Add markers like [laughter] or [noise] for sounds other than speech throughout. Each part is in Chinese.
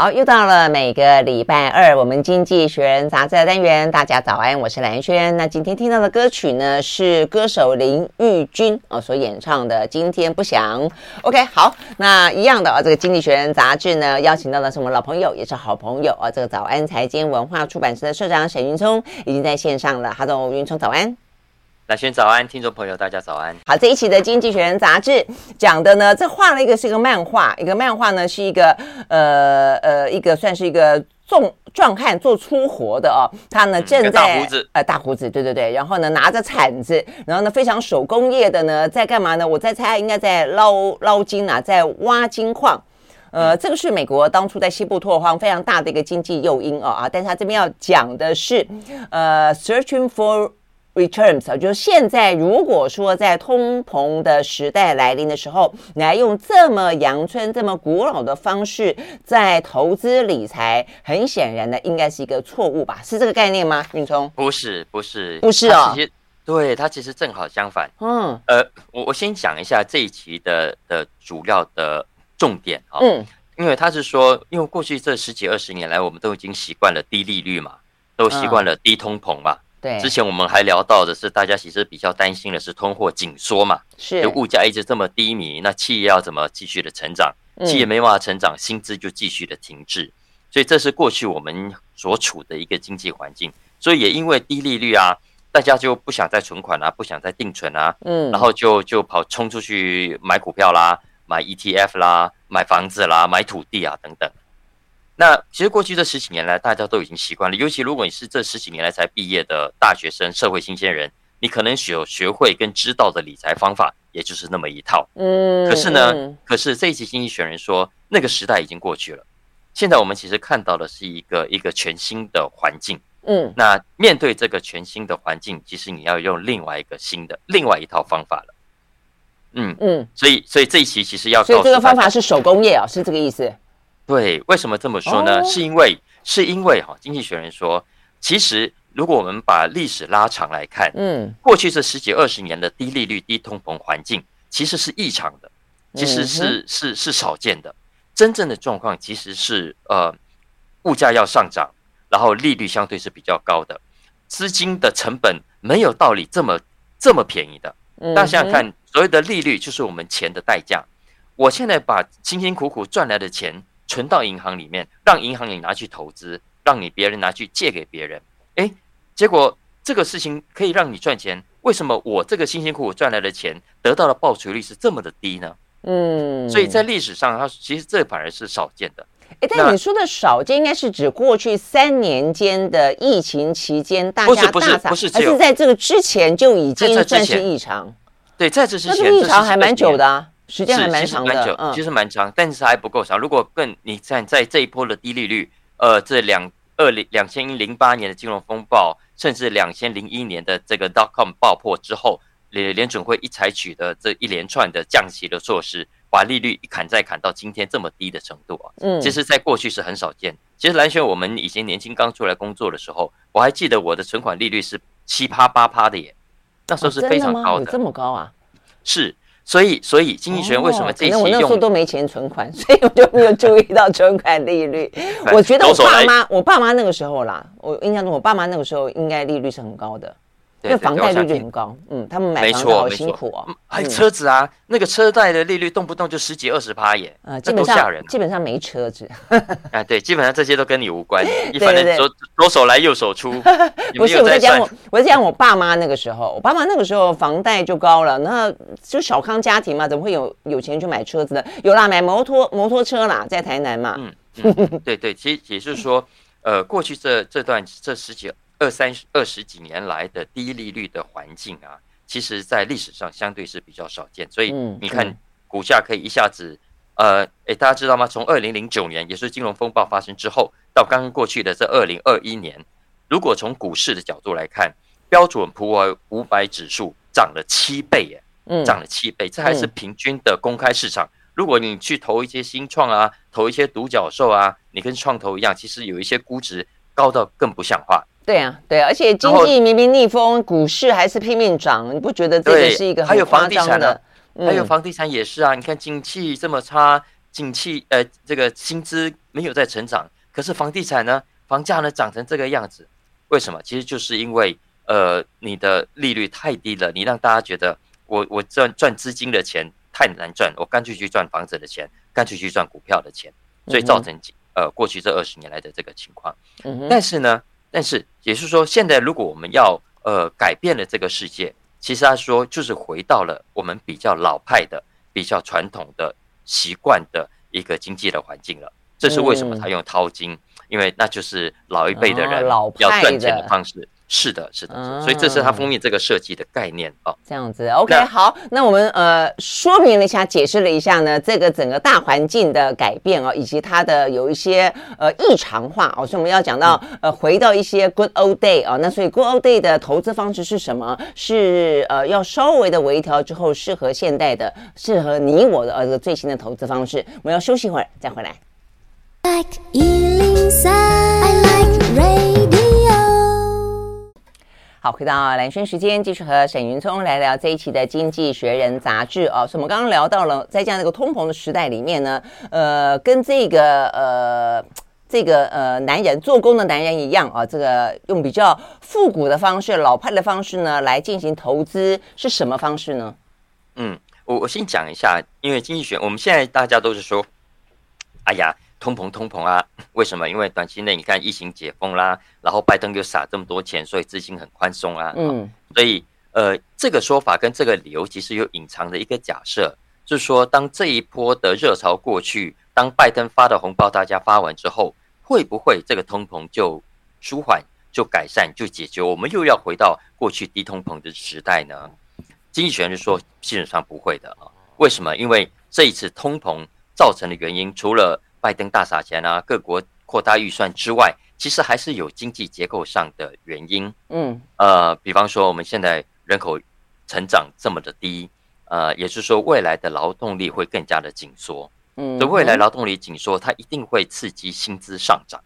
好，又到了每个礼拜二，我们经济学人杂志的单元。大家早安，我是蓝轩。那今天听到的歌曲呢，是歌手林玉君啊所演唱的《今天不想》。OK，好，那一样的啊，这个经济学人杂志呢，邀请到的是我们老朋友，也是好朋友啊，这个早安财经文化出版社的社长沈云聪已经在线上了。Hello，云聪早安。兰萱早安，听众朋友大家早安。好，这一期的《经济学人》杂志讲的呢，这画了一个是一个漫画，一个漫画呢是一个呃呃一个算是一个壮壮汉做粗活的哦，他呢正在、嗯、大胡子呃大胡子对对对，然后呢拿着铲子，然后呢非常手工业的呢在干嘛呢？我在猜应该在捞捞金啊，在挖金矿。呃，这个是美国当初在西部拓荒非常大的一个经济诱因哦啊，但是他这边要讲的是呃，searching for。Returns 啊，就是现在，如果说在通膨的时代来临的时候，你来用这么阳春、这么古老的方式在投资理财，很显然呢应该是一个错误吧？是这个概念吗？运聪？不是，不是，不是哦。对，它其实正好相反。嗯，呃，我我先讲一下这一期的的主要的重点啊。嗯，因为他是说，因为过去这十几二十年来，我们都已经习惯了低利率嘛，都习惯了低通膨嘛。嗯对，之前我们还聊到的是，大家其实比较担心的是通货紧缩嘛，是，就物价一直这么低迷，那企业要怎么继续的成长？企业没办法成长，薪资就继续的停滞，所以这是过去我们所处的一个经济环境。所以也因为低利率啊，大家就不想再存款啊，不想再定存啊，嗯，然后就就跑冲出去买股票啦，买 ETF 啦，买房子啦，买土地啊等等。那其实过去这十几年来，大家都已经习惯了。尤其如果你是这十几年来才毕业的大学生、社会新鲜人，你可能学学会跟知道的理财方法，也就是那么一套。嗯。可是呢，可是这一期经济学人说，那个时代已经过去了。现在我们其实看到的是一个一个全新的环境。嗯。那面对这个全新的环境，其实你要用另外一个新的、另外一套方法了。嗯嗯。所以，所以这一期其实要，所以这个方法是手工业啊，是这个意思。对，为什么这么说呢？是因为是因为哈，经济学人说，其实如果我们把历史拉长来看，嗯，过去这十几二十年的低利率、低通膨环境，其实是异常的，其实是是是少见的。真正的状况其实是呃，物价要上涨，然后利率相对是比较高的，资金的成本没有道理这么这么便宜的。大家想想看，所谓的利率就是我们钱的代价。我现在把辛辛苦苦赚来的钱。存到银行里面，让银行你拿去投资，让你别人拿去借给别人，诶，结果这个事情可以让你赚钱，为什么我这个辛辛苦苦赚来的钱得到的报酬率是这么的低呢？嗯，所以在历史上，它其实这反而是少见的。哎，但你说的少见，应该是指过去三年间的疫情期间，大家大撒，还是在这个之前就已经算是异常？对，在这之前，这异常还蛮久的啊。时间还蛮长的，其实蛮久，其实蛮长，但是还不够长。如果更你看在这一波的低利率，呃，这两二零两千零八年的金融风暴，甚至两千零一年的这个 dot com 爆破之后，联联准会一采取的这一连串的降息的措施，把利率一砍再砍到今天这么低的程度啊，嗯，其实在过去是很少见。其实蓝轩，我们以前年轻刚出来工作的时候，我还记得我的存款利率是七趴八趴的耶，那时候是非常高的，的这么高啊？是。所以，所以经济学人为什么这一期用？我那时候都没钱存款，[laughs] 所以我就没有注意到存款利率。[laughs] 我觉得我爸妈，我爸妈那个时候啦，我印象中我爸妈那个时候应该利率是很高的。因为房贷利率很高，嗯，他们买房子好辛苦哦。还有车子啊，那个车贷的利率动不动就十几二十趴耶，啊，基本上基本上没车子。[laughs] 啊，对，基本上这些都跟你无关，你反正左左手来右手出。[laughs] 不是我在讲我，我在讲我爸妈那个时候，我爸妈那个时候房贷就高了，那就小康家庭嘛，怎么会有有钱去买车子呢？有啦，买摩托摩托车啦，在台南嘛。嗯，对对，其实也就是说，呃，过去这这段这十几。二三十二十几年来的低利率的环境啊，其实在历史上相对是比较少见，所以你看股价可以一下子，呃，诶，大家知道吗？从二零零九年，也是金融风暴发生之后，到刚刚过去的这二零二一年，如果从股市的角度来看，标准普尔五百指数涨了七倍，耶，涨了七倍，这还是平均的公开市场。如果你去投一些新创啊，投一些独角兽啊，你跟创投一样，其实有一些估值高到更不像话。对啊，对啊，而且经济明明逆风，股市还是拼命涨，你不觉得这个是一个很夸张的？还有房地产，还有房地产也是啊，你看景气这么差，景气呃这个薪资没有在成长，可是房地产呢，房价呢涨成这个样子，为什么？其实就是因为呃你的利率太低了，你让大家觉得我我赚赚资金的钱太难赚，我干脆去赚房子的钱，干脆去赚股票的钱，所以造成呃过去这二十年来的这个情况。但是呢，但是也就是说，现在如果我们要呃改变了这个世界。其实他说，就是回到了我们比较老派的、比较传统的习惯的一个经济的环境了。这是为什么他用淘金？因为那就是老一辈的人要赚钱的方式。是的，是的，所以这是它封面这个设计的概念啊。这样子，OK，好，那我们呃说明了一下，解释了一下呢，这个整个大环境的改变啊，以及它的有一些呃异常化哦，所以我们要讲到呃回到一些 good old day 啊，那所以 good old day 的投资方式是什么？是呃要稍微的微调之后，适合现代的，适合你我的呃这个最新的投资方式。我们要休息一会儿，再回来。Like 好，回到蓝轩时间，继续和沈云聪来聊这一期的《经济学人》杂志哦。所以我们刚刚聊到了，在这样一个通膨的时代里面呢，呃，跟这个呃这个呃男人做工的男人一样啊，这个用比较复古的方式、老派的方式呢来进行投资，是什么方式呢？嗯，我我先讲一下，因为经济学，我们现在大家都是说，哎呀。通膨，通膨啊！为什么？因为短期内你看疫情解封啦，然后拜登又撒这么多钱，所以资金很宽松啊。嗯，所以呃，这个说法跟这个理由其实有隐藏的一个假设，就是说，当这一波的热潮过去，当拜登发的红包大家发完之后，会不会这个通膨就舒缓、就改善、就解决？我们又要回到过去低通膨的时代呢？经济学人就说，基本上不会的啊。为什么？因为这一次通膨造成的原因，除了拜登大撒钱啊，各国扩大预算之外，其实还是有经济结构上的原因。嗯，呃，比方说我们现在人口成长这么的低，呃，也就是说未来的劳动力会更加的紧缩。嗯，所以未来劳动力紧缩，它一定会刺激薪资上涨。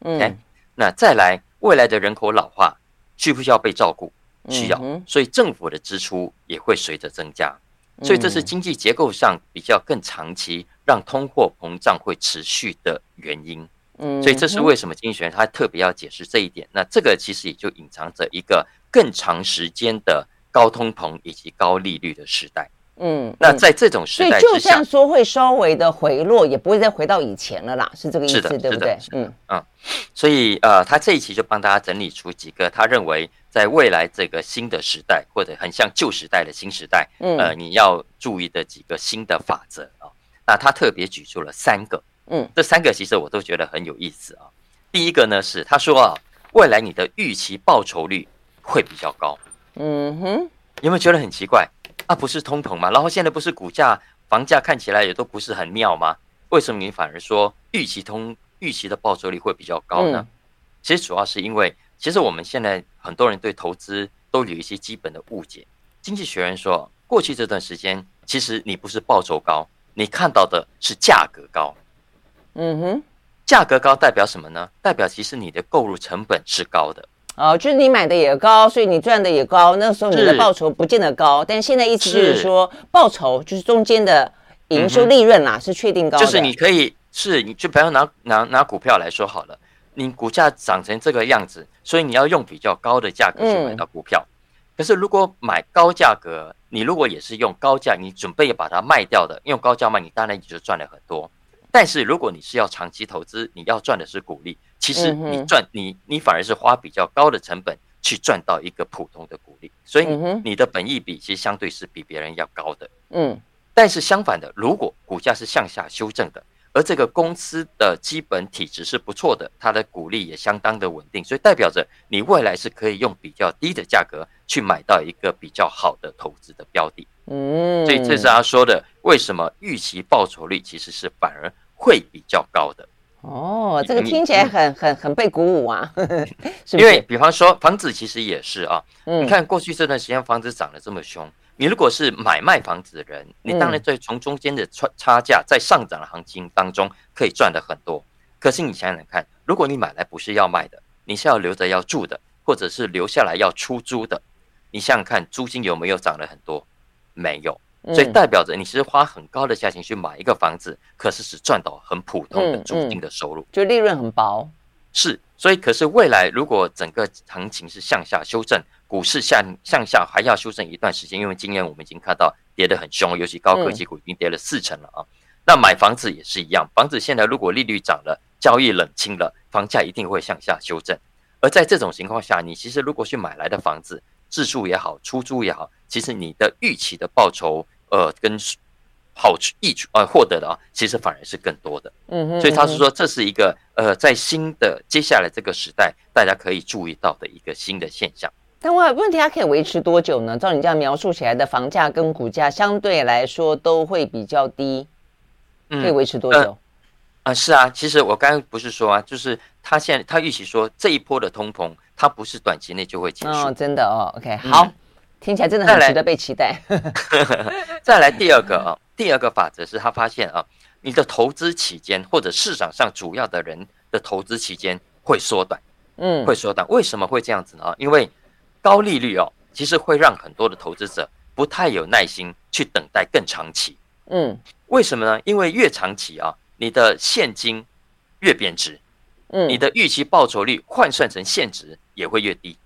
嗯，okay? 那再来未来的人口老化，需不需要被照顾？需要，所以政府的支出也会随着增加。所以这是经济结构上比较更长期让通货膨胀会持续的原因。嗯，所以这是为什么经济学人他特别要解释这一点。那这个其实也就隐藏着一个更长时间的高通膨以及高利率的时代。嗯，那在这种时代之下，就算说会稍微的回落，也不会再回到以前了啦，是这个意思，对不对？嗯嗯。所以呃，他这一期就帮大家整理出几个他认为。在未来这个新的时代，或者很像旧时代的新时代，嗯，呃，你要注意的几个新的法则啊。那他特别举出了三个，嗯，这三个其实我都觉得很有意思啊。第一个呢是他说啊，未来你的预期报酬率会比较高。嗯哼，有没有觉得很奇怪啊？不是通膨吗？然后现在不是股价、房价看起来也都不是很妙吗？为什么你反而说预期通预期的报酬率会比较高呢？其实主要是因为。其实我们现在很多人对投资都有一些基本的误解。经济学人说，过去这段时间，其实你不是报酬高，你看到的是价格高。嗯哼，价格高代表什么呢？代表其实你的购入成本是高的。哦，就是你买的也高，所以你赚的也高。那个时候你的报酬不见得高，但现在意思就是说，报酬就是中间的营收利润啦，是确定高的。就是你可以是，你就不要拿拿拿股票来说好了。你股价涨成这个样子，所以你要用比较高的价格去买到股票。可是如果买高价格，你如果也是用高价，你准备把它卖掉的，用高价卖，你当然你就赚了很多。但是如果你是要长期投资，你要赚的是股利，其实你赚你你反而是花比较高的成本去赚到一个普通的股利，所以你的本益比其实相对是比别人要高的。嗯，但是相反的，如果股价是向下修正的。而这个公司的基本体质是不错的，它的股利也相当的稳定，所以代表着你未来是可以用比较低的价格去买到一个比较好的投资的标的。嗯，所以这是他说的，为什么预期报酬率其实是反而会比较高的。哦，这个听起来很很很被鼓舞啊！[laughs] 是是？因为比方说房子其实也是啊，你看过去这段时间房子涨得这么凶。你如果是买卖房子的人，你当然在从中间的差差价在上涨的行情当中可以赚得很多。可是你想想看，如果你买来不是要卖的，你是要留着要住的，或者是留下来要出租的，你想想看，租金有没有涨了很多？没有。所以代表着你是花很高的价钱去买一个房子，可是只赚到很普通的租金的收入，嗯嗯、就利润很薄。是，所以可是未来如果整个行情是向下修正，股市向向下还要修正一段时间，因为今年我们已经看到跌得很凶，尤其高科技股已经跌了四成了啊。嗯、那买房子也是一样，房子现在如果利率涨了，交易冷清了，房价一定会向下修正。而在这种情况下，你其实如果去买来的房子，自住也好，出租也好，其实你的预期的报酬，呃，跟好处益处呃获得的啊，其实反而是更多的。嗯哼，所以他是说这是一个呃，在新的接下来这个时代，大家可以注意到的一个新的现象。但问问题，它可以维持多久呢？照你这样描述起来的房价跟股价相对来说都会比较低，可以维持多久？啊、呃呃，是啊，其实我刚刚不是说啊，就是他现在他预期说这一波的通膨。它不是短期内就会结束，哦，真的哦。OK，好，嗯、听起来真的很值得被期待。[laughs] 再来第二个啊，第二个法则是他发现啊，你的投资期间或者市场上主要的人的投资期间会缩短，嗯，会缩短。为什么会这样子呢？因为高利率哦，其实会让很多的投资者不太有耐心去等待更长期。嗯，为什么呢？因为越长期啊，你的现金越贬值。嗯，你的预期报酬率换算成现值也会越低，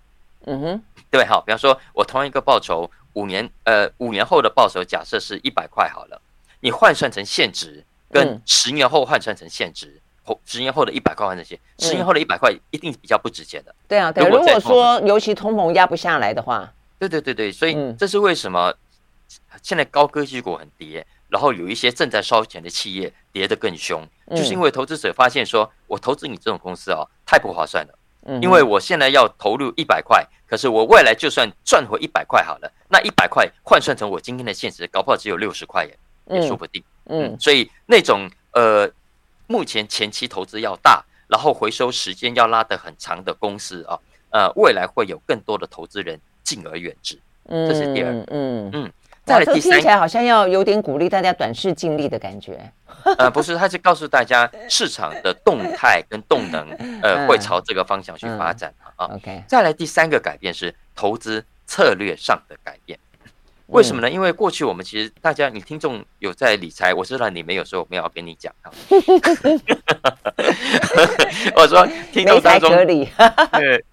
嗯哼，对，好，比方说，我同一个报酬五年，呃，五年后的报酬假设是一百块好了，你换算成现值，跟十年后换算成现值，后十年后的一百块换成现，十年后的一百块一定比较不值钱的，对啊，对，如果说尤其通膨压不下来的话，对对对对，所以这是为什么现在高科技股很跌。然后有一些正在烧钱的企业跌得更凶，就是因为投资者发现说，我投资你这种公司啊，太不划算了。因为我现在要投入一百块，可是我未来就算赚回一百块好了，那一百块换算成我今天的现实，搞不好只有六十块耶，也说不定。嗯，所以那种呃，目前前期投资要大，然后回收时间要拉得很长的公司啊，呃，未来会有更多的投资人敬而远之。这是第二个。嗯嗯。这听起来好像要有点鼓励大家短视尽力的感觉。呃，不是，他是告诉大家市场的动态跟动能，[laughs] 呃，会朝这个方向去发展啊。OK，再来第三个改变是投资策略上的改变。为什么呢？因为过去我们其实大家，你听众有在理财，我知道你没有说我没有跟你讲啊。[laughs] 我说听众当中，对，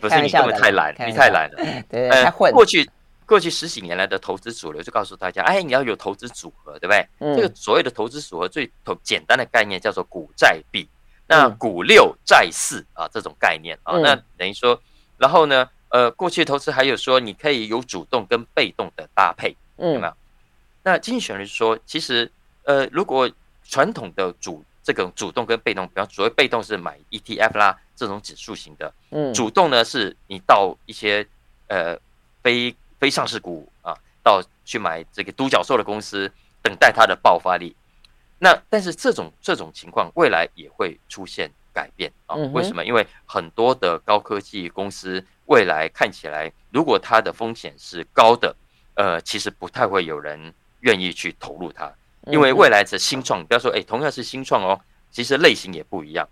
不是你根本太懒，你太懒了，对，太混。过去。过去十几年来的投资主流就告诉大家，哎，你要有投资组合，对不对？嗯、这个所谓的投资组合最简单的概念叫做股债比，那股六债四啊这种概念啊，那等于说，然后呢，呃，过去投资还有说你可以有主动跟被动的搭配，有没有？那经济学人说，其实呃，如果传统的主这个主动跟被动，比方所谓被动是买 ETF 啦这种指数型的，嗯，主动呢是你到一些呃非非上市股啊，到去买这个独角兽的公司，等待它的爆发力。那但是这种这种情况未来也会出现改变啊？为什么？因为很多的高科技公司未来看起来，如果它的风险是高的，呃，其实不太会有人愿意去投入它，因为未来的新创，不要说哎，同样是新创哦，其实类型也不一样。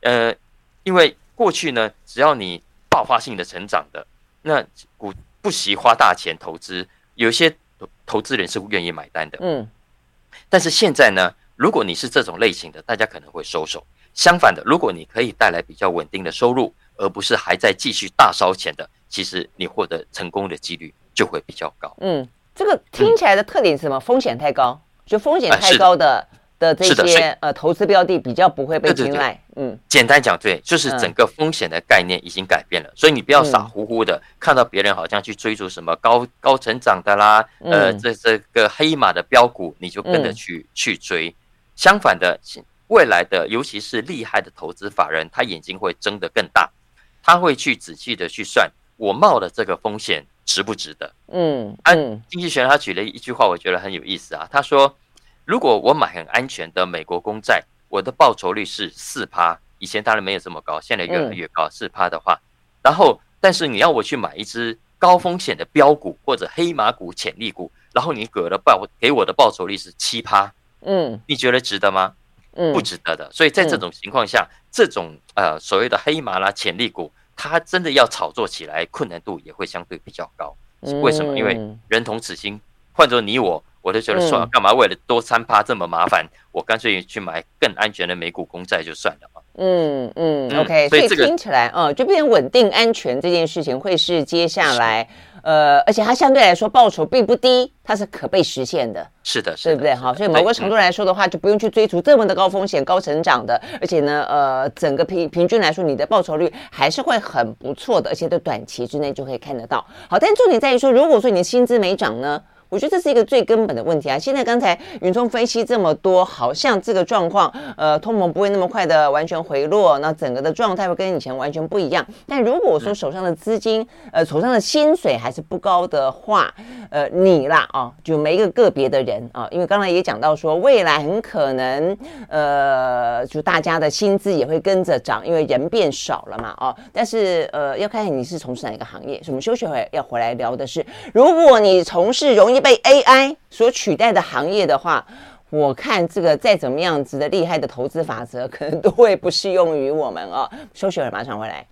呃，因为过去呢，只要你爆发性的成长的那股。不惜花大钱投资，有些投资人是愿意买单的。嗯，但是现在呢，如果你是这种类型的，大家可能会收手。相反的，如果你可以带来比较稳定的收入，而不是还在继续大烧钱的，其实你获得成功的几率就会比较高。嗯，这个听起来的特点是什么？风险太高，就风险太高的。的这些呃投资标的比较不会被青睐，嗯，简单讲，对，就是整个风险的概念已经改变了，所以你不要傻乎乎的看到别人好像去追逐什么高高成长的啦，呃，这这个黑马的标股，你就跟着去去追。相反的，未来的尤其是厉害的投资法人，他眼睛会睁得更大，他会去仔细的去算我冒的这个风险值不值得。嗯，啊，经济学人他举了一句话，我觉得很有意思啊，他说。如果我买很安全的美国公债，我的报酬率是四趴，以前当然没有这么高，现在越来越高，四趴的话，然后但是你要我去买一只高风险的标股或者黑马股、潜力股，然后你给我的报给我的报酬率是七趴，嗯，你觉得值得吗？嗯，不值得的。所以在这种情况下，这种呃所谓的黑马啦、潜力股，它真的要炒作起来，困难度也会相对比较高。为什么？因为人同此心，换做你我。我就觉得算了，干嘛为了多三趴这么麻烦，我干脆去买更安全的美股公债就算了嘛。嗯嗯，OK，所以听起来，嗯，就变成稳定安全这件事情会是接下来。呃，而且它相对来说报酬并不低，它是可被实现的，是的，对不对？哈，所以某个程度来说的话，就不用去追逐这么的高风险、高成长的，而且呢，呃，整个平平均来说，你的报酬率还是会很不错的，而且在短期之内就可以看得到。好，但重点在于说，如果说你的薪资没涨呢？我觉得这是一个最根本的问题啊！现在刚才云聪分析这么多，好像这个状况，呃，通膨不会那么快的完全回落，那整个的状态会跟以前完全不一样。但如果说手上的资金，呃，手上的薪水还是不高的话，呃，你啦啊，就每一个个别的人啊，因为刚才也讲到说，未来很可能，呃，就大家的薪资也会跟着涨，因为人变少了嘛，啊，但是呃，要看看你是从事哪一个行业。我们休息会要回来聊的是，如果你从事容易。被 AI 所取代的行业的话，我看这个再怎么样子的厉害的投资法则，可能都会不适用于我们哦。[laughs] 休息会，马上回来。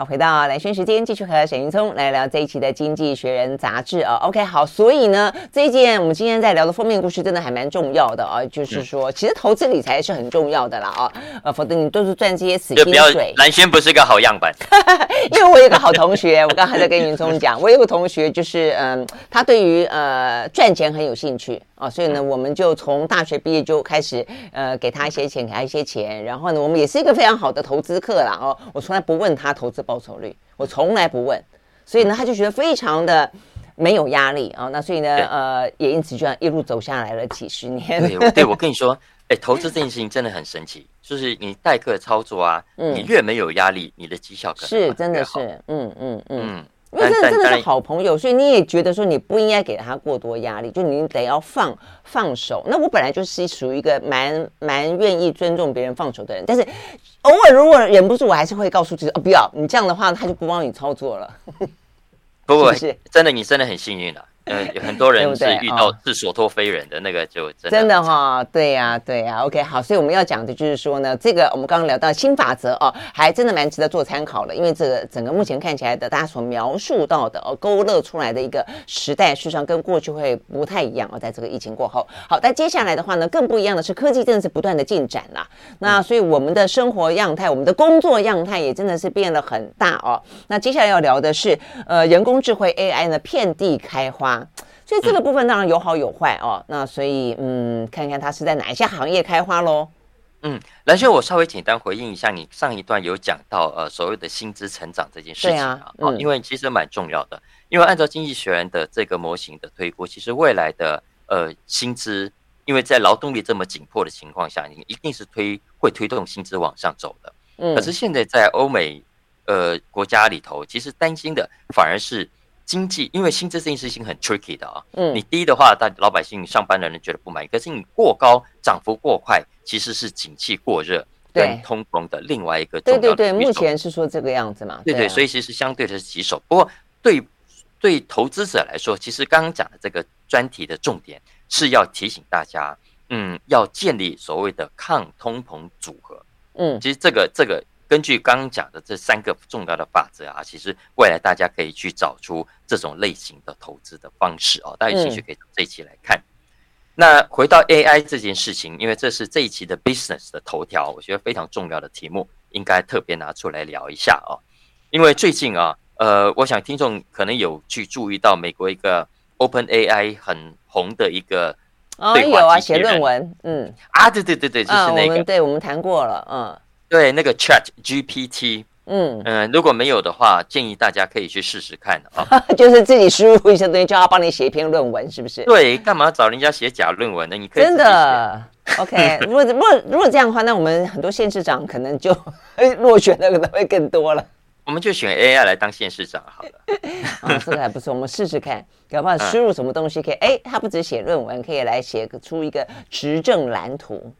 好，回到蓝轩时间，继续和沈云聪来聊这一期的《经济学人》杂志啊。OK，好，所以呢，这一件我们今天在聊的封面故事真的还蛮重要的啊，就是说，其实投资理财是很重要的啦啊，呃，否则你都是赚这些死薪水。蓝轩不是个好样板，[laughs] 因为我有个好同学，我刚才在跟云聪讲，我有个同学就是嗯，他对于呃赚钱很有兴趣。啊、哦，所以呢，我们就从大学毕业就开始，呃，给他一些钱，给他一些钱。然后呢，我们也是一个非常好的投资客啦。哦，我从来不问他投资报酬率，我从来不问。所以呢，他就觉得非常的没有压力啊、哦。那所以呢，呃，也因此就这样一路走下来了几十年。对，[laughs] 对我跟你说，哎，投资这件事情真的很神奇，就是你代客操作啊，嗯、你越没有压力，你的绩效可能是真的是，嗯。嗯嗯因为真的真的是好朋友，所以你也觉得说你不应该给他过多压力，就你得要放放手。那我本来就是属于一个蛮蛮愿意尊重别人放手的人，但是偶尔如果忍不住，我还是会告诉自己哦，不要你这样的话，他就不帮你操作了。不不，真的你真的很幸运了。嗯，有很多人是遇到是所托非人的那个，就真的真的哈，对呀，对呀。OK，好，所以我们要讲的就是说呢，这个我们刚刚聊到新法则哦，还真的蛮值得做参考的，因为这个整个目前看起来的大家所描述到的哦，勾勒出来的一个时代，事实上跟过去会不太一样哦，在这个疫情过后。好，但接下来的话呢，更不一样的是科技真的是不断的进展啦。那所以我们的生活样态，我们的工作样态也真的是变得很大哦。那接下来要聊的是，呃，人工智慧 AI 呢，遍地开花。所以这个部分当然有好有坏哦。嗯、那所以嗯，看看它是在哪一些行业开花喽？嗯，蓝轩，我稍微简单回应一下，你上一段有讲到呃所谓的薪资成长这件事情啊，啊嗯、因为其实蛮重要的。因为按照经济学人的这个模型的推估，其实未来的呃薪资，因为在劳动力这么紧迫的情况下，你一定是推会推动薪资往上走的。嗯，可是现在在欧美呃国家里头，其实担心的反而是。经济，因为薪资这件事情很 tricky 的啊，嗯，你低的话，大老百姓、上班的人觉得不满意；可是你过高，涨幅过快，其实是景气过热跟通膨的另外一个重要的对对对，目前是说这个样子嘛，对对，所以其实相对的是棘手。不过对对投资者来说，其实刚刚讲的这个专题的重点是要提醒大家，嗯，要建立所谓的抗通膨组合，嗯，其实这个这个。根据刚刚讲的这三个重要的法则啊，其实未来大家可以去找出这种类型的投资的方式哦。大家有兴趣可以这一期来看。嗯、那回到 AI 这件事情，因为这是这一期的 Business 的头条，我觉得非常重要的题目，应该特别拿出来聊一下哦。因为最近啊，呃，我想听众可能有去注意到美国一个 OpenAI 很红的一个哦，有啊，写论文，嗯啊，对对对对，就是那个，嗯、对我们谈过了，嗯。对，那个 Chat GPT，嗯嗯、呃，如果没有的话，建议大家可以去试试看啊。[laughs] 就是自己输入一些东西，叫他帮你写一篇论文，是不是？对，干嘛找人家写假论文呢？你可以真的 OK。如果如果如果这样的话，那我们很多县市长可能就 [laughs] 落选的可能会更多了。我们就选 AI 来当县市长好了。啊，[laughs] 这个还不错，我们试试看，搞不好输入什么东西可以？哎、嗯，他不止写论文，可以来写出一个执政蓝图。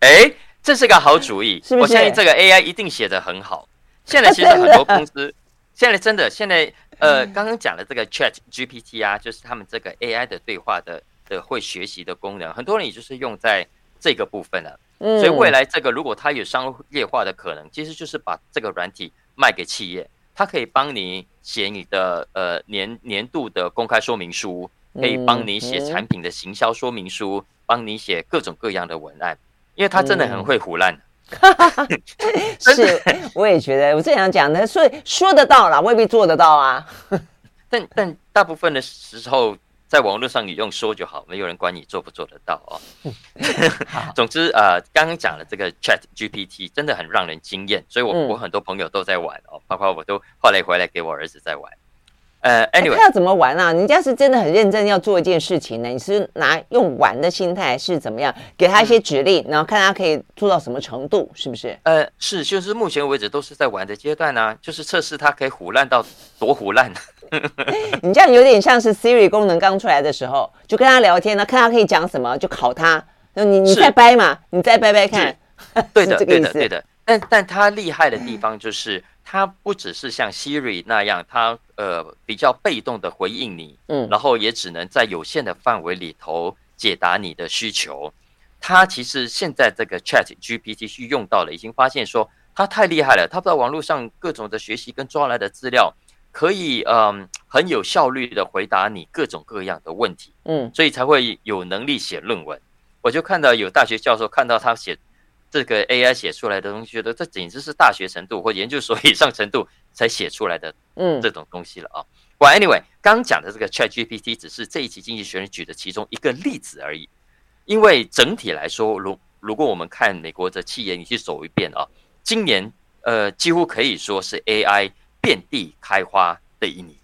哎。这是个好主意，是是我相信这个 AI 一定写的很好。[laughs] 现在其实很多公司，现在真的现在呃，刚刚讲的这个 Chat GPT 啊，就是他们这个 AI 的对话的的会学习的功能，很多人也就是用在这个部分了。嗯，所以未来这个如果它有商业化的可能，其实就是把这个软体卖给企业。它可以帮你写你的呃年年度的公开说明书，可以帮你写产品的行销说明书，帮你写各种各样的文案，因为他真的很会唬烂。[laughs] 是，我也觉得，我正想讲的，所以说得到啦，未必做得到啊。[laughs] 但但大部分的时候。在网络上你用说就好，没有人管你做不做得到哦。[laughs] 总之，呃，刚刚讲的这个 Chat GPT 真的很让人惊艳，所以我我很多朋友都在玩哦，包括我都后来回来给我儿子在玩。呃，Anyway，他要怎么玩啊？人家是真的很认真要做一件事情呢，你是拿用玩的心态是怎么样？给他一些指令，然后看他可以做到什么程度，是不是？呃，是，就是目前为止都是在玩的阶段呢，就是测试他可以唬烂到多唬烂。[laughs] 你这样有点像是 Siri 功能刚出来的时候，就跟他聊天呢，看他可以讲什么，就考他。你你再掰嘛，你再掰掰看。[laughs] 对的，对的，对的。但但他厉害的地方就是，他不只是像 Siri 那样，他呃比较被动的回应你，嗯，然后也只能在有限的范围里头解答你的需求。他其实现在这个 Chat GPT 去用到了，已经发现说他太厉害了，他在网络上各种的学习跟抓来的资料。可以嗯很有效率的回答你各种各样的问题，嗯，所以才会有能力写论文。我就看到有大学教授看到他写这个 AI 写出来的东西，觉得这简直是大学程度或研究所以上程度才写出来的，嗯，这种东西了啊。Well anyway，刚讲的这个 ChatGPT 只是这一期经济学人举的其中一个例子而已。因为整体来说，如如果我们看美国的企业，你去走一遍啊，今年呃几乎可以说是 AI。遍地开花的一年，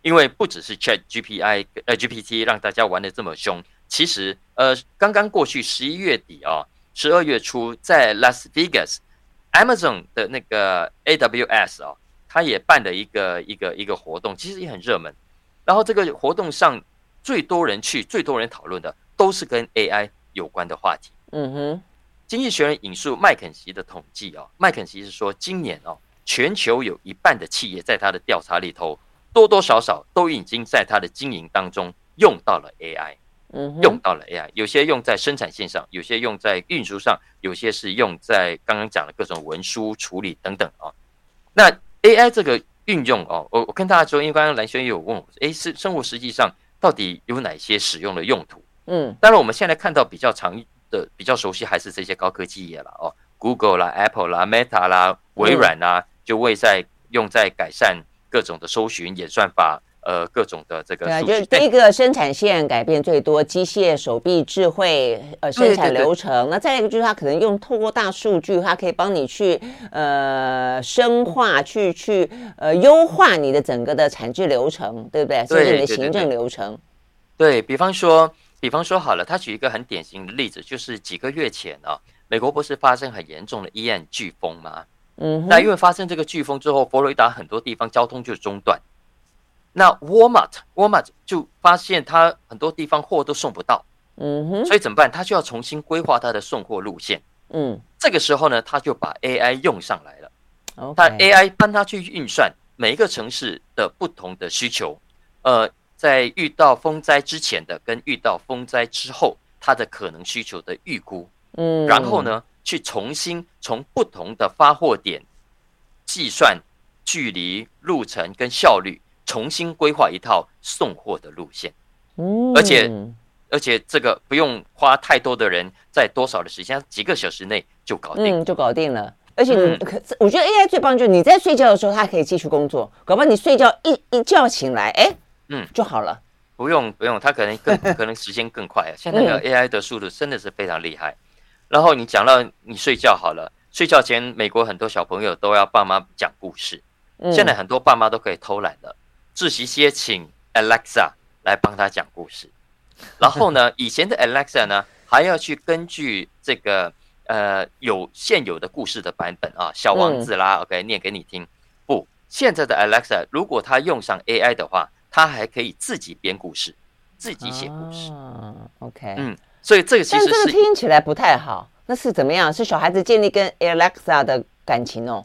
因为不只是 Chat GPT 呃 GPT 让大家玩的这么凶，其实呃刚刚过去十一月底啊，十二月初在 Las Vegas，Amazon 的那个 AWS 啊，它也办了一个一个一个活动，其实也很热门。然后这个活动上最多人去、最多人讨论的都是跟 AI 有关的话题。嗯哼，经济学人引述麦肯锡的统计哦，麦肯锡是说今年哦。全球有一半的企业在他的调查里头，多多少少都已经在他的经营当中用到了 AI，嗯，用到了 AI，有些用在生产线上，有些用在运输上，有些是用在刚刚讲的各种文书处理等等啊。那 AI 这个运用哦，我我跟大家说，因为刚刚蓝轩也有问我，诶，是生活实际上到底有哪些使用的用途？嗯，当然我们现在看到比较常的、比较熟悉还是这些高科技业了哦，Google 啦、Apple 啦、Meta 啦、微软啦。嗯就会在用在改善各种的搜寻演算法，呃，各种的这个。对，就是第一个生产线改变最多，机械手臂智慧呃生产流程。对对对，那再一个就是它可能用透过大数据，它可以帮你去呃深化，去去呃优化你的整个的产制流程，对不对？所以你的行政流程。对，比方说，比方说好了，他举一个很典型的例子，就是几个月前啊，美国不是发生很严重的伊恩飓风吗？嗯，那因为发生这个飓风之后，佛罗里达很多地方交通就中断。那 Walmart，Walmart 就发现他很多地方货都送不到。嗯哼，所以怎么办？他就要重新规划他的送货路线。嗯，这个时候呢，他就把 AI 用上来了。他 AI 帮他去运算每一个城市的不同的需求，呃，在遇到风灾之前的跟遇到风灾之后，它的可能需求的预估。嗯，然后呢？去重新从不同的发货点计算距离、路程跟效率，重新规划一套送货的路线。而且而且这个不用花太多的人，在多少的时间，几个小时内就搞定，就搞定了。而且你可，我觉得 AI 最棒就是你在睡觉的时候，它可以继续工作，搞不好你睡觉一一觉醒来，哎，嗯，就好了。不用不用，它可能更 [laughs] 可能时间更快啊。现在的 AI 的速度真的是非常厉害。然后你讲到你睡觉好了，睡觉前美国很多小朋友都要爸妈讲故事。现在很多爸妈都可以偷懒了，自习些请 Alexa 来帮他讲故事。然后呢，[laughs] 以前的 Alexa 呢还要去根据这个呃有现有的故事的版本啊，小王子啦，OK 念给你听。不，现在的 Alexa 如果他用上 AI 的话，他还可以自己编故事，自己写故事。OK，嗯。所以这个其实是，但这个听起来不太好。那是怎么样？是小孩子建立跟 Alexa 的感情哦？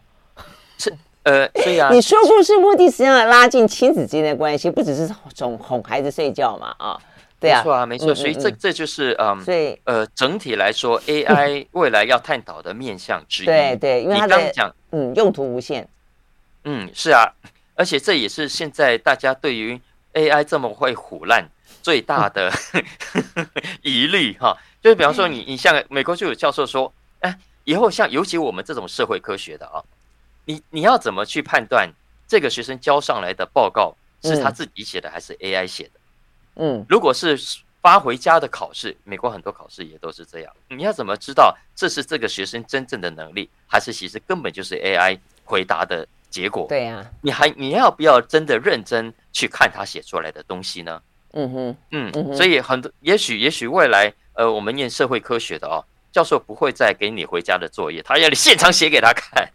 是呃，对啊。[laughs] 你说故事目的实际上拉近亲子之间的关系，不只是哄哄孩子睡觉嘛？啊，对啊，没错啊，没错。所以这这就是嗯，所以呃，整体来说，AI [laughs] 未来要探讨的面向之一。对对，因为他刚讲，嗯，用途无限。嗯，是啊，而且这也是现在大家对于 AI 这么会腐烂最大的 [laughs] 疑虑哈。就是比方说，你你像美国就有教授说，哎，以后像尤其我们这种社会科学的啊，你你要怎么去判断这个学生交上来的报告是他自己写的还是 AI 写的？嗯，如果是发回家的考试，美国很多考试也都是这样，你要怎么知道这是这个学生真正的能力，还是其实根本就是 AI 回答的结果？对呀，你还你要不要真的认真去看他写出来的东西呢？嗯哼，嗯，所以很多也许也许未来。呃，我们念社会科学的哦，教授不会再给你回家的作业，他要你现场写给他看。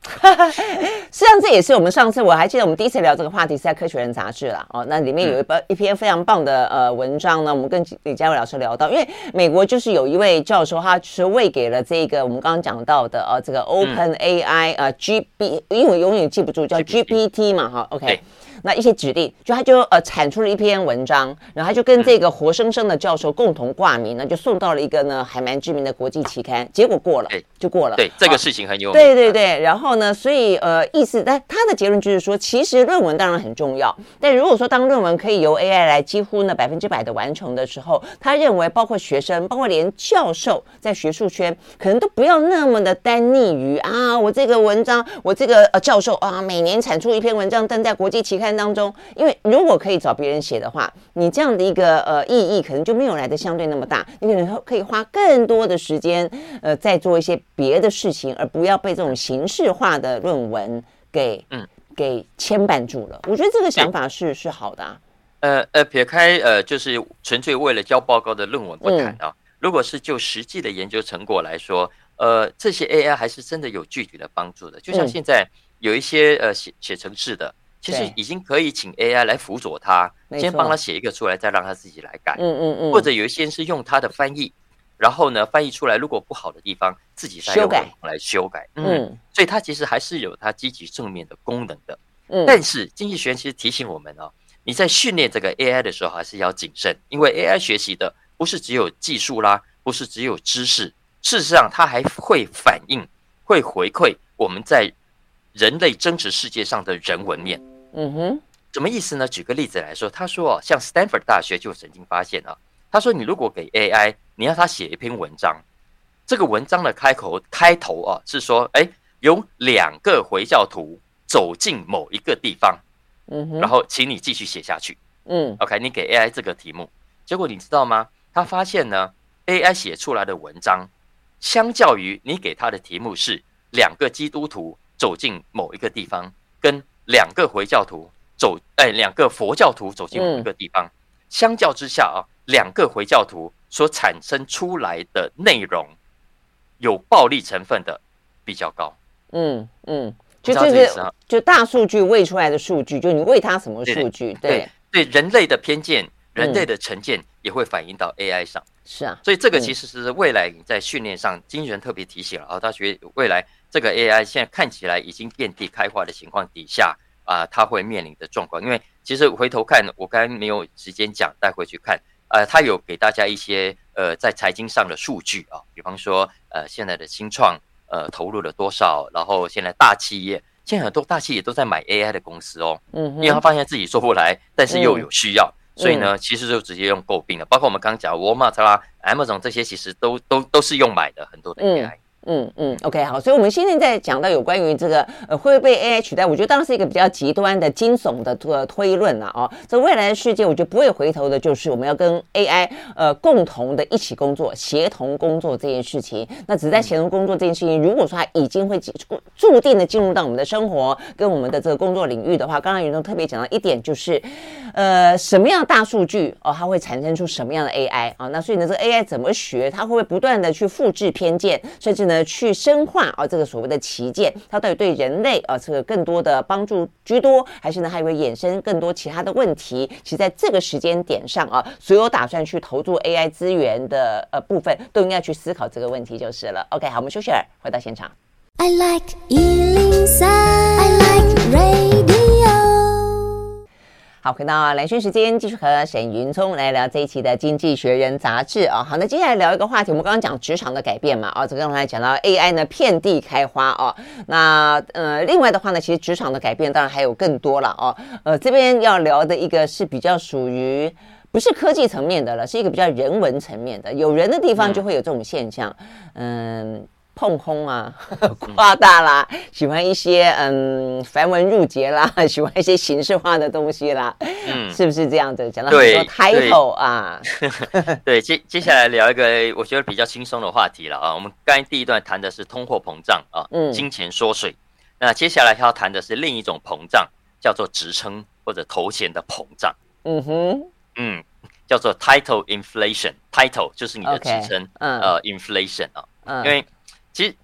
实际上，这也是我们上次我还记得我们第一次聊这个话题是在《科学人》杂志啦哦。那里面有一本、嗯、一篇非常棒的呃文章呢，我们跟李佳伟老师聊到，因为美国就是有一位教授，他是喂给了这个我们刚刚讲到的呃这个 Open AI、嗯、呃 G B，因为我永远记不住叫 GPT 嘛哈，OK。那一些指令，就他就呃产出了一篇文章，然后他就跟这个活生生的教授共同挂名呢，就送到了一个呢还蛮知名的国际期刊，结果过了，就过了。对，这个事情很有名。对对对，然后呢，所以呃意思，但他的结论就是说，其实论文当然很重要，但如果说当论文可以由 AI 来几乎呢百分之百的完成的时候，他认为包括学生，包括连教授在学术圈，可能都不要那么的单溺于啊，我这个文章，我这个呃教授啊，每年产出一篇文章登在国际期刊当中，因为如果可以找别人写的话，你这样的一个呃意义可能就没有来的相对那么大。你可能可以花更多的时间，呃，再做一些别的事情，而不要被这种形式化的论文给嗯给牵绊住了。我觉得这个想法是是好的啊。呃呃，撇开呃，就是纯粹为了交报告的论文不谈啊，嗯、如果是就实际的研究成果来说，呃，这些 AI 还是真的有具体的帮助的。就像现在有一些呃写写程式的。其实已经可以请 AI 来辅佐他，先帮他写一个出来，再让他自己来改。嗯嗯嗯。或者有一些是用他的翻译，然后呢，翻译出来如果不好的地方，自己再用来修改。嗯。所以它其实还是有它积极正面的功能的。嗯。但是经济学人其实提醒我们哦，你在训练这个 AI 的时候还是要谨慎，因为 AI 学习的不是只有技术啦，不是只有知识，事实上它还会反映、会回馈我们在人类真实世界上的人文面。嗯哼，什么意思呢？举个例子来说，他说哦，像 Stanford 大学就曾经发现啊，他说你如果给 AI，你要他写一篇文章，这个文章的开口开头啊是说，哎，有两个回教徒走进某一个地方，嗯，然后请你继续写下去，嗯，OK，你给 AI 这个题目，结果你知道吗？他发现呢，AI 写出来的文章，相较于你给他的题目是两个基督徒走进某一个地方，跟两个回教徒走，哎，两个佛教徒走进某一个地方，嗯、相较之下啊，两个回教徒所产生出来的内容有暴力成分的比较高。嗯嗯，就这是就大数据喂出来的数据，就你喂它什么数据，对对，对，对人类的偏见、人类的成见也会反映到 AI 上。是啊，所以这个其实是未来你在训练上，经纪人特别提醒了啊，大学未来。这个 AI 现在看起来已经遍地开花的情况底下啊，他会面临的状况。因为其实回头看，我刚才没有时间讲，带回去看。呃，他有给大家一些呃在财经上的数据啊，比方说呃现在的新创呃投入了多少，然后现在大企业现在很多大企业都在买 AI 的公司哦，嗯，因为他发现自己做不来，但是又有需要，所以呢，其实就直接用诟病了。包括我们刚刚讲沃尔玛啦、Amazon 这些，其实都都都是用买的很多的 AI。嗯嗯嗯，OK，好，所以我们现在在讲到有关于这个呃会不会被 AI 取代，我觉得当然是一个比较极端的惊悚的这个推论了哦。这未来的世界，我觉得不会回头的，就是我们要跟 AI 呃共同的一起工作，协同工作这件事情。那只在协同工作这件事情，如果说它已经会注定的进入到我们的生活跟我们的这个工作领域的话，刚刚云中特别讲到一点，就是呃什么样的大数据哦，它会产生出什么样的 AI 啊？那所以呢，这个 AI 怎么学？它会不会不断的去复制偏见，甚至呢？呃，去深化啊，这个所谓的旗舰，它到底对人类啊，这个更多的帮助居多，还是呢，还会衍生更多其他的问题？其实在这个时间点上啊，所有打算去投注 AI 资源的呃部分，都应该去思考这个问题就是了。OK，好，我们休息儿，回到现场。I like 回到蓝轩时间，继续和沈云聪来聊这一期的《经济学人》杂志啊。好，那接下来聊一个话题，我们刚刚讲职场的改变嘛，啊，这刚才讲到 AI 呢遍地开花哦。那呃，另外的话呢，其实职场的改变当然还有更多了哦。呃，这边要聊的一个是比较属于不是科技层面的了，是一个比较人文层面的，有人的地方就会有这种现象，嗯。嗯碰空啊，[laughs] 夸大啦，喜欢一些嗯繁文缛节啦，[laughs] 喜欢一些形式化的东西啦，嗯，是不是这样子？讲到很多 title 啊，[laughs] 对，接接下来聊一个我觉得比较轻松的话题了啊。我们刚才第一段谈的是通货膨胀啊，嗯，金钱缩水。那接下来要谈的是另一种膨胀，叫做职称或者头衔的膨胀。嗯哼，嗯，叫做 title inflation，title 就是你的职称，嗯，呃，inflation 啊，嗯，因为。其实，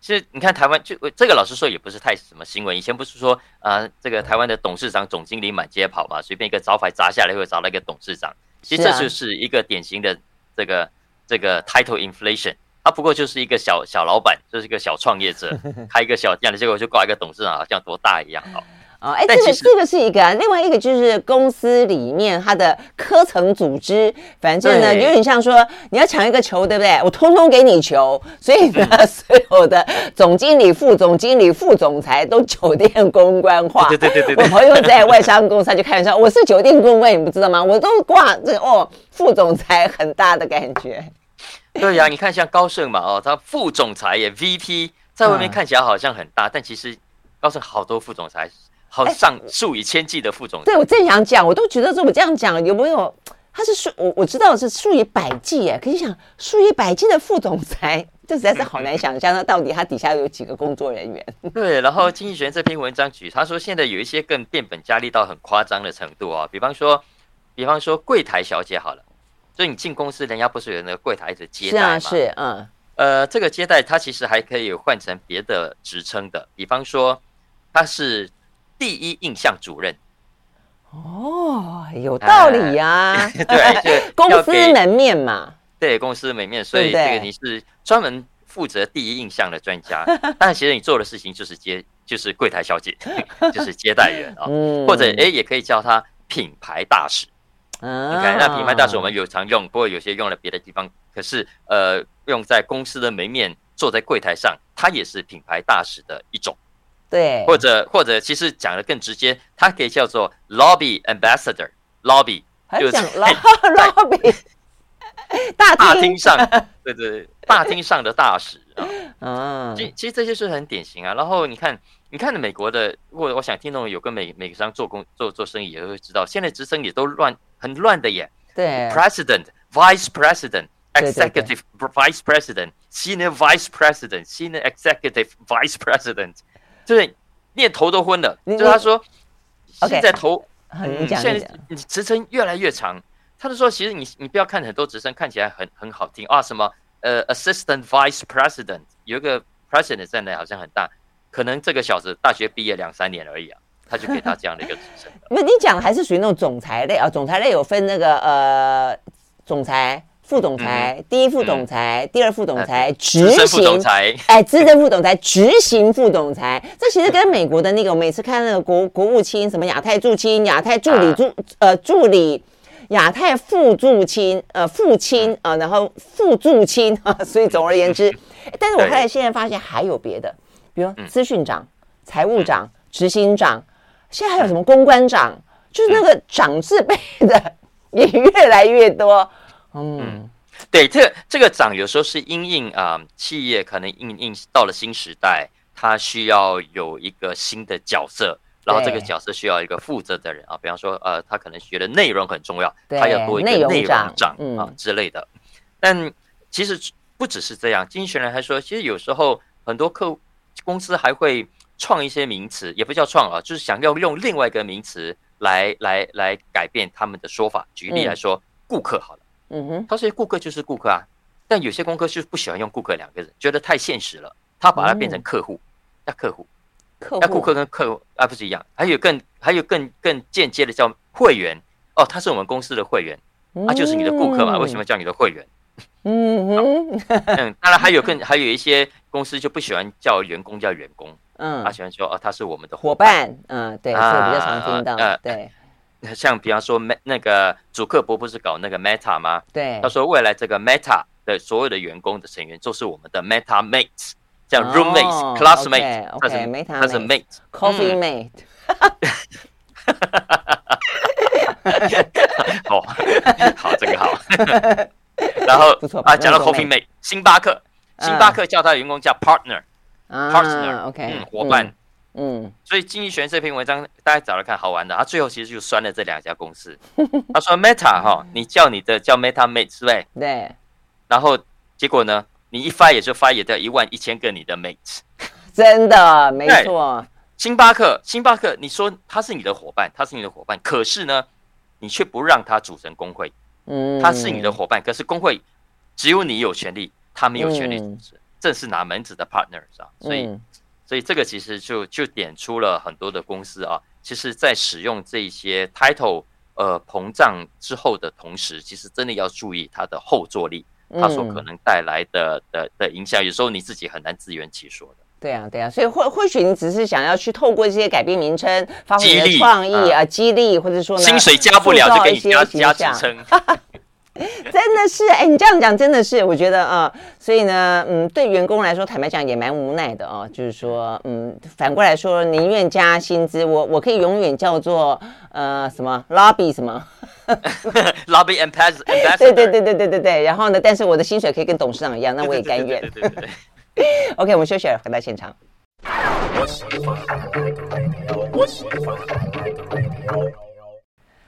其实你看台湾，就这个老实说也不是太什么新闻。以前不是说啊、呃，这个台湾的董事长、总经理满街跑嘛，随便一个招牌砸下来会砸到一个董事长。其实这就是一个典型的这个这个 title inflation。他不过就是一个小小老板，就是一个小创业者，开一个小店的，结果就挂一个董事长，好像多大一样哦。哦，哎，这个这个是一个啊，另外一个就是公司里面它的科层组织，反正呢有点像说你要抢一个球，对不对？我通通给你球，所以呢，[laughs] 所有的总经理、副总经理、副总裁都酒店公关化。对对对对对。我朋友在外商公司他就开玩笑，我是酒店公关，你不知道吗？我都挂这个哦，副总裁很大的感觉。对呀，你看像高盛嘛，哦，他副总裁也 VP，在外面看起来好像很大，但其实高盛好多副总裁。好上数以千计的副总裁，对，我正想讲，我都觉得说我这样讲有没有？他是数我我知道是数以百计哎，可是想数以百计的副总裁，这实在是好难想象，他到底他底下有几个工作人员？[laughs] 对，然后经济学人这篇文章举，他说现在有一些更变本加厉到很夸张的程度啊，比方说，比方说柜台小姐好了，所以你进公司，人家不是有那个柜台一直接待吗？是啊，是嗯，呃，这个接待他其实还可以换成别的职称的，比方说他是。第一印象主任，哦，有道理呀、啊啊。[laughs] 对，公司门面嘛，对，公司门面，所以这个你是专门负责第一印象的专家。[laughs] 但其实你做的事情就是接，就是柜台小姐，[laughs] 就是接待员啊、哦，或者哎，也可以叫他品牌大使。嗯，你看那品牌大使，我们有常用，不过有些用了别的地方。可是呃，用在公司的门面，坐在柜台上，它也是品牌大使的一种。对，或者或者，其实讲的更直接，它可以叫做 lobby ambassador，lobby 就是 lobby 大大厅上，对对对，大厅上的大使啊，嗯，其其实这些是很典型啊。然后你看，你看美国的，我我想听众有跟美美商做工做做生意也会知道，现在职称也都乱很乱的耶。对，president、vice president、executive vice president、senior vice president、senior executive vice president。就是念头都昏了，就他说，现在头，现在你职称越来越长，他就说，其实你你不要看很多职称看起来很很好听啊，什么呃，assistant vice president，有一个 president 在那好像很大，可能这个小子大学毕业两三年而已啊，他就给他这样的一个职称。[laughs] 那你讲的还是属于那种总裁类啊，总裁类有分那个呃，总裁。副总裁、嗯、第一副总裁、嗯、第二副总裁、嗯、执行副总裁，哎，资深副总裁、执行副总裁，[laughs] 这其实跟美国的那个，我每次看那个国国务卿，什么亚太驻青、亚太助理助、啊、呃助理、亚太副助青、呃副青啊、呃，然后副驻青啊，[laughs] 所以总而言之，[laughs] 但是我后来现在发现还有别的，比如资讯长、财务长、执行长，现在还有什么公关长，就是那个长字辈的也越来越多。嗯，对，这个这个涨有时候是因应啊，企业可能因应到了新时代，它需要有一个新的角色，然后这个角色需要一个负责的人啊，比方说呃，他可能觉得内容很重要，他要多一个内容长啊、嗯、之类的。但其实不只是这样，经纪人还说，其实有时候很多客户公司还会创一些名词，也不叫创啊，就是想要用另外一个名词来来来改变他们的说法。举例来说，顾、嗯、客好了。嗯哼，他说顾客就是顾客啊，但有些公司就不喜欢用顾客两个人，觉得太现实了，他把它变成客户，那、嗯、客户，客那顾客跟客户啊不是一样，还有更还有更更间接的叫会员。哦，他是我们公司的会员，嗯、啊就是你的顾客嘛，为什么叫你的会员？嗯哼。[laughs] 嗯，当然还有更还有一些公司就不喜欢叫员工叫员工，嗯，他喜欢说哦他是我们的伙伴，嗯对，这个比较常听到，呃、对。像比方说那个祖克伯不是搞那个 Meta 吗？对，他说未来这个 Meta 的所有的员工的成员都是我们的 Meta Mates，像 roommates、classmates，他是 Meta，他是 mate，coffee mate。好，好，这个好。然后啊，讲到 coffee mate，星巴克，星巴克叫他的员工叫 partner，partner，OK，嗯，伙伴。嗯，所以经济学这篇文章大家找来看好玩的，他最后其实就酸了这两家公司。他说 Meta 哈，你叫你的叫 Meta Mates 对不对？对。然后结果呢，你一 fire 就 fire 掉一万一千个你的 mates。[laughs] 真的，没错。星巴克，星巴克，你说他是你的伙伴，他是你的伙伴，可是呢，你却不让他组成工会。嗯。他是你的伙伴，可是工会只有你有权利，他没有权利组织，这、嗯、是哪门子的 partners 啊？所以。嗯所以这个其实就就点出了很多的公司啊，其实在使用这些 title 呃膨胀之后的同时，其实真的要注意它的后坐力，它所可能带来的的的影响，有时候你自己很难自圆其说的。对啊，对啊，所以或或许你只是想要去透过这些改变名称，发挥你的创意啊，激励或者说呢，薪水加不了就给你加加职称。[laughs] [laughs] 真的是，哎，你这样讲真的是，我觉得啊，所以呢，嗯，对员工来说，坦白讲也蛮无奈的哦。就是说，嗯，反过来说，宁愿加薪资，我我可以永远叫做呃什么 lobby 什么 [laughs] lobby ambassador。对对对对对对对。然后呢，但是我的薪水可以跟董事长一样，那我也甘愿。OK，我们休息了，回到现场。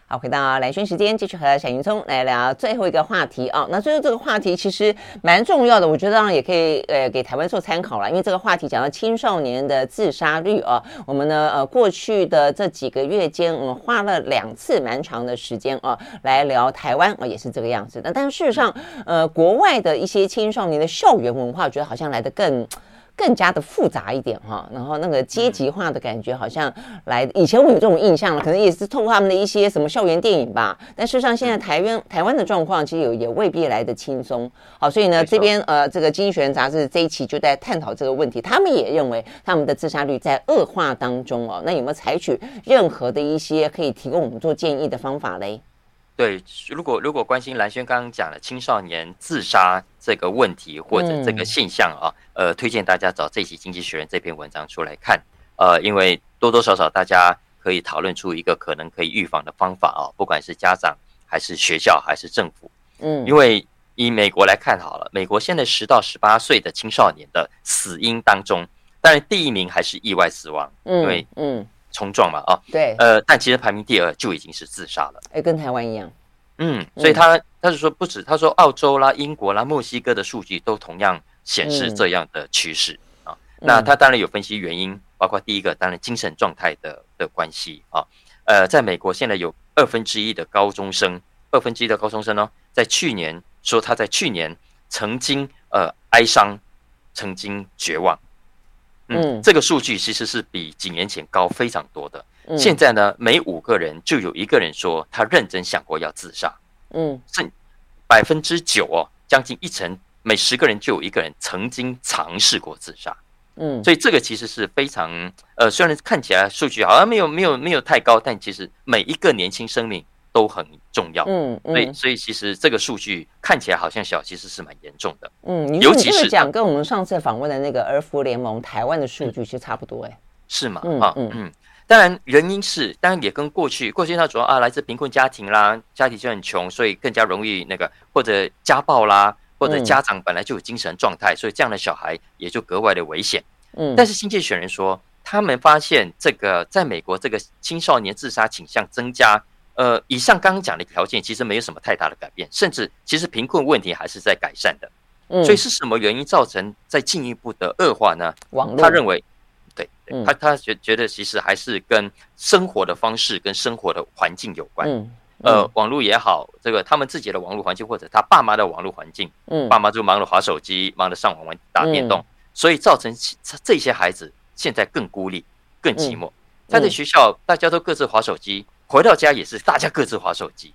好，回到蓝轩时间，继续和小云聪来聊最后一个话题啊。那最后这个话题其实蛮重要的，我觉得当然也可以呃给台湾做参考了，因为这个话题讲到青少年的自杀率啊。我们呢呃过去的这几个月间，我们花了两次蛮长的时间啊来聊台湾啊，也是这个样子的。但是事实上，呃，国外的一些青少年的校园文化，我觉得好像来得更。更加的复杂一点哈，然后那个阶级化的感觉好像来，以前我有这种印象了，可能也是透过他们的一些什么校园电影吧。但事实上，现在台湾台湾的状况其实有也未必来得轻松。好，所以呢，这边呃，这个《经济学人》杂志这一期就在探讨这个问题。他们也认为他们的自杀率在恶化当中哦。那有没有采取任何的一些可以提供我们做建议的方法嘞？对，如果如果关心蓝轩刚刚讲的青少年自杀这个问题或者这个现象啊，嗯、呃，推荐大家找这期《经济学人》这篇文章出来看，呃，因为多多少少大家可以讨论出一个可能可以预防的方法啊，不管是家长还是学校还是政府，嗯，因为以美国来看好了，美国现在十到十八岁的青少年的死因当中，当然第一名还是意外死亡，嗯，因为嗯。冲撞嘛，啊，对，呃，但其实排名第二就已经是自杀了，哎，跟台湾一样，嗯，所以他他是说不止，他说澳洲啦、英国啦、墨西哥的数据都同样显示这样的趋势啊。那他当然有分析原因，包括第一个当然精神状态的的关系啊，呃，在美国现在有二分之一的高中生，二分之一的高中生呢，在去年说他在去年曾经呃哀伤，曾经绝望。嗯，这个数据其实是比几年前高非常多的。嗯、现在呢，每五个人就有一个人说他认真想过要自杀。嗯，是百分之九哦，将近一成，每十个人就有一个人曾经尝试过自杀。嗯，所以这个其实是非常呃，虽然看起来数据好像没有没有没有太高，但其实每一个年轻生命。都很重要，嗯，嗯，所以所以其实这个数据看起来好像小，其实是蛮严重的，嗯，尤其是讲跟我们上次访问的那个儿福联盟台湾的数据其实差不多，哎，是吗？啊，嗯。嗯，当然原因是，当然也跟过去过去它主要啊来自贫困家庭啦，家庭就很穷，所以更加容易那个或者家暴啦，或者家长本来就有精神状态，所以这样的小孩也就格外的危险，嗯，但是新界选人说，他们发现这个在美国这个青少年自杀倾向增加。呃，以上刚刚讲的条件其实没有什么太大的改变，甚至其实贫困问题还是在改善的。嗯，所以是什么原因造成在进一步的恶化呢？网络，他认为，对，对他他觉觉得其实还是跟生活的方式跟生活的环境有关。嗯，呃，网络也好，这个他们自己的网络环境或者他爸妈的网络环境，嗯，爸妈就忙着划手机，忙着上网玩打电动，所以造成这些孩子现在更孤立、更寂寞。他在学校大家都各自划手机。回到家也是大家各自划手机，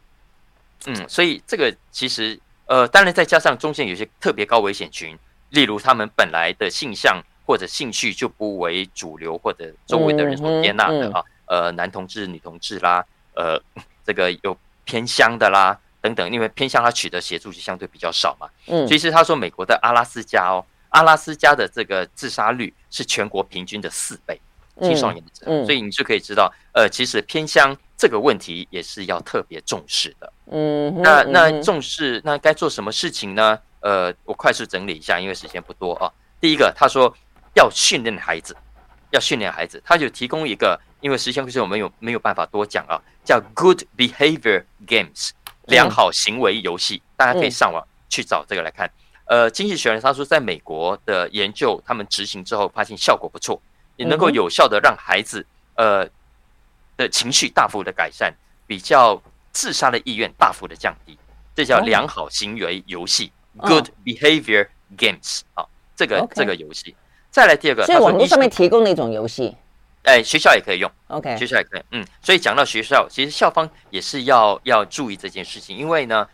嗯，所以这个其实呃，当然再加上中间有些特别高危险群，例如他们本来的性向或者兴趣就不为主流或者周围的人所接纳的啊，呃，男同志、女同志啦，呃这个有偏乡的啦等等，因为偏乡他取得协助就相对比较少嘛。嗯，其实他说美国的阿拉斯加哦，阿拉斯加的这个自杀率是全国平均的四倍，青少年的所以你就可以知道，呃，其实偏乡这个问题也是要特别重视的。嗯，那那重视那该做什么事情呢？呃，我快速整理一下，因为时间不多啊。第一个，他说要训练孩子，要训练孩子，他就提供一个，因为时间不是我们有没有办法多讲啊，叫 Good Behavior Games 良好行为游戏，大家可以上网去找这个来看。呃，经济学人他说，在美国的研究，他们执行之后发现效果不错，也能够有效的让孩子呃的情绪大幅的改善，比较自杀的意愿大幅的降低，这叫良好行为游戏。Good behavior games 啊，这个这个游戏，再来第二个，所以网络上面提供的一种游戏，哎，学校也可以用，OK，学校也可以，嗯，所以讲到学校，其实校方也是要要注意这件事情，因为呢，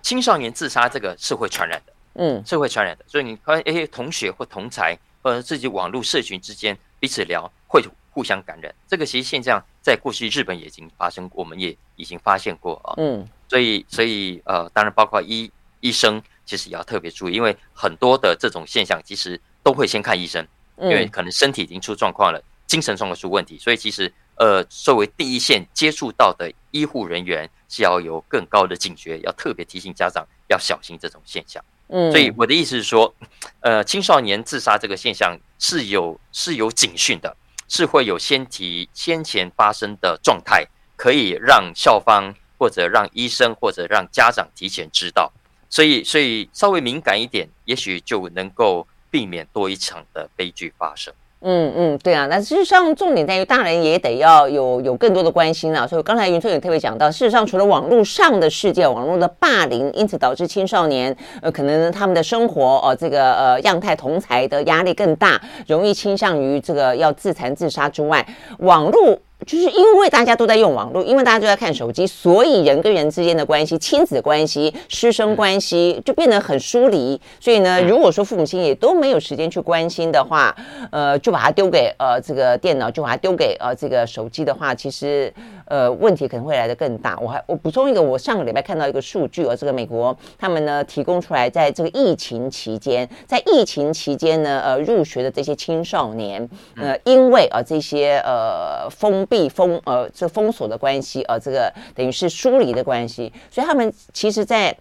青少年自杀这个是会传染的，嗯，是会传染的，所以你发现哎，同学或同才或者自己网络社群之间彼此聊，会互相感染，这个其实现象在过去日本也已经发生过，我们也已经发现过啊，嗯，所以所以呃，当然包括医医生。其实也要特别注意，因为很多的这种现象，其实都会先看医生，因为可能身体已经出状况了，精神状况出问题，所以其实呃，作为第一线接触到的医护人员，是要有更高的警觉，要特别提醒家长要小心这种现象。嗯，所以我的意思是说，呃，青少年自杀这个现象是有是有警讯的，是会有先提先前发生的状态，可以让校方或者让医生或者让家长提前知道。所以，所以稍微敏感一点，也许就能够避免多一场的悲剧发生。嗯嗯，对啊。那事实上，重点在于大人也得要有有更多的关心啊。所以刚才云聪也特别讲到，事实上，除了网络上的世界，网络的霸凌，因此导致青少年呃，可能他们的生活哦，这个呃样态同才的压力更大，容易倾向于这个要自残自杀之外，网络。就是因为大家都在用网络，因为大家都在看手机，所以人跟人之间的关系、亲子关系、师生关系就变得很疏离。所以呢，如果说父母亲也都没有时间去关心的话，呃，就把它丢给呃这个电脑，就把它丢给呃这个手机的话，其实呃问题可能会来得更大。我还我补充一个，我上个礼拜看到一个数据，呃，这个美国他们呢提供出来，在这个疫情期间，在疫情期间呢，呃，入学的这些青少年，呃，因为呃这些呃封。闭封呃，这封锁的关系，呃，这个等于是疏离的关系，所以他们其实在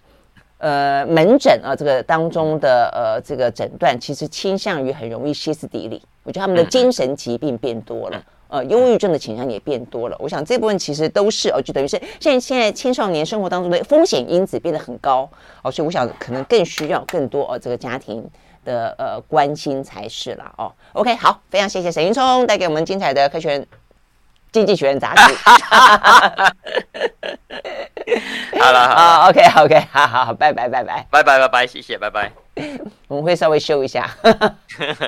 呃门诊啊这个当中的呃这个诊断，其实倾向于很容易歇斯底里。我觉得他们的精神疾病变多了，呃，忧郁症的倾向也变多了。我想这部分其实都是哦，就等于是现在现在青少年生活当中的风险因子变得很高哦，所以我想可能更需要更多哦这个家庭的呃关心才是了哦。OK，好，非常谢谢沈云聪带给我们精彩的科学经济学人杂志，[laughs] 好了，[laughs] 好 okay, 好好好，拜拜，拜拜，拜拜，拜拜，谢谢，拜拜，[laughs] 我们会稍微修一下。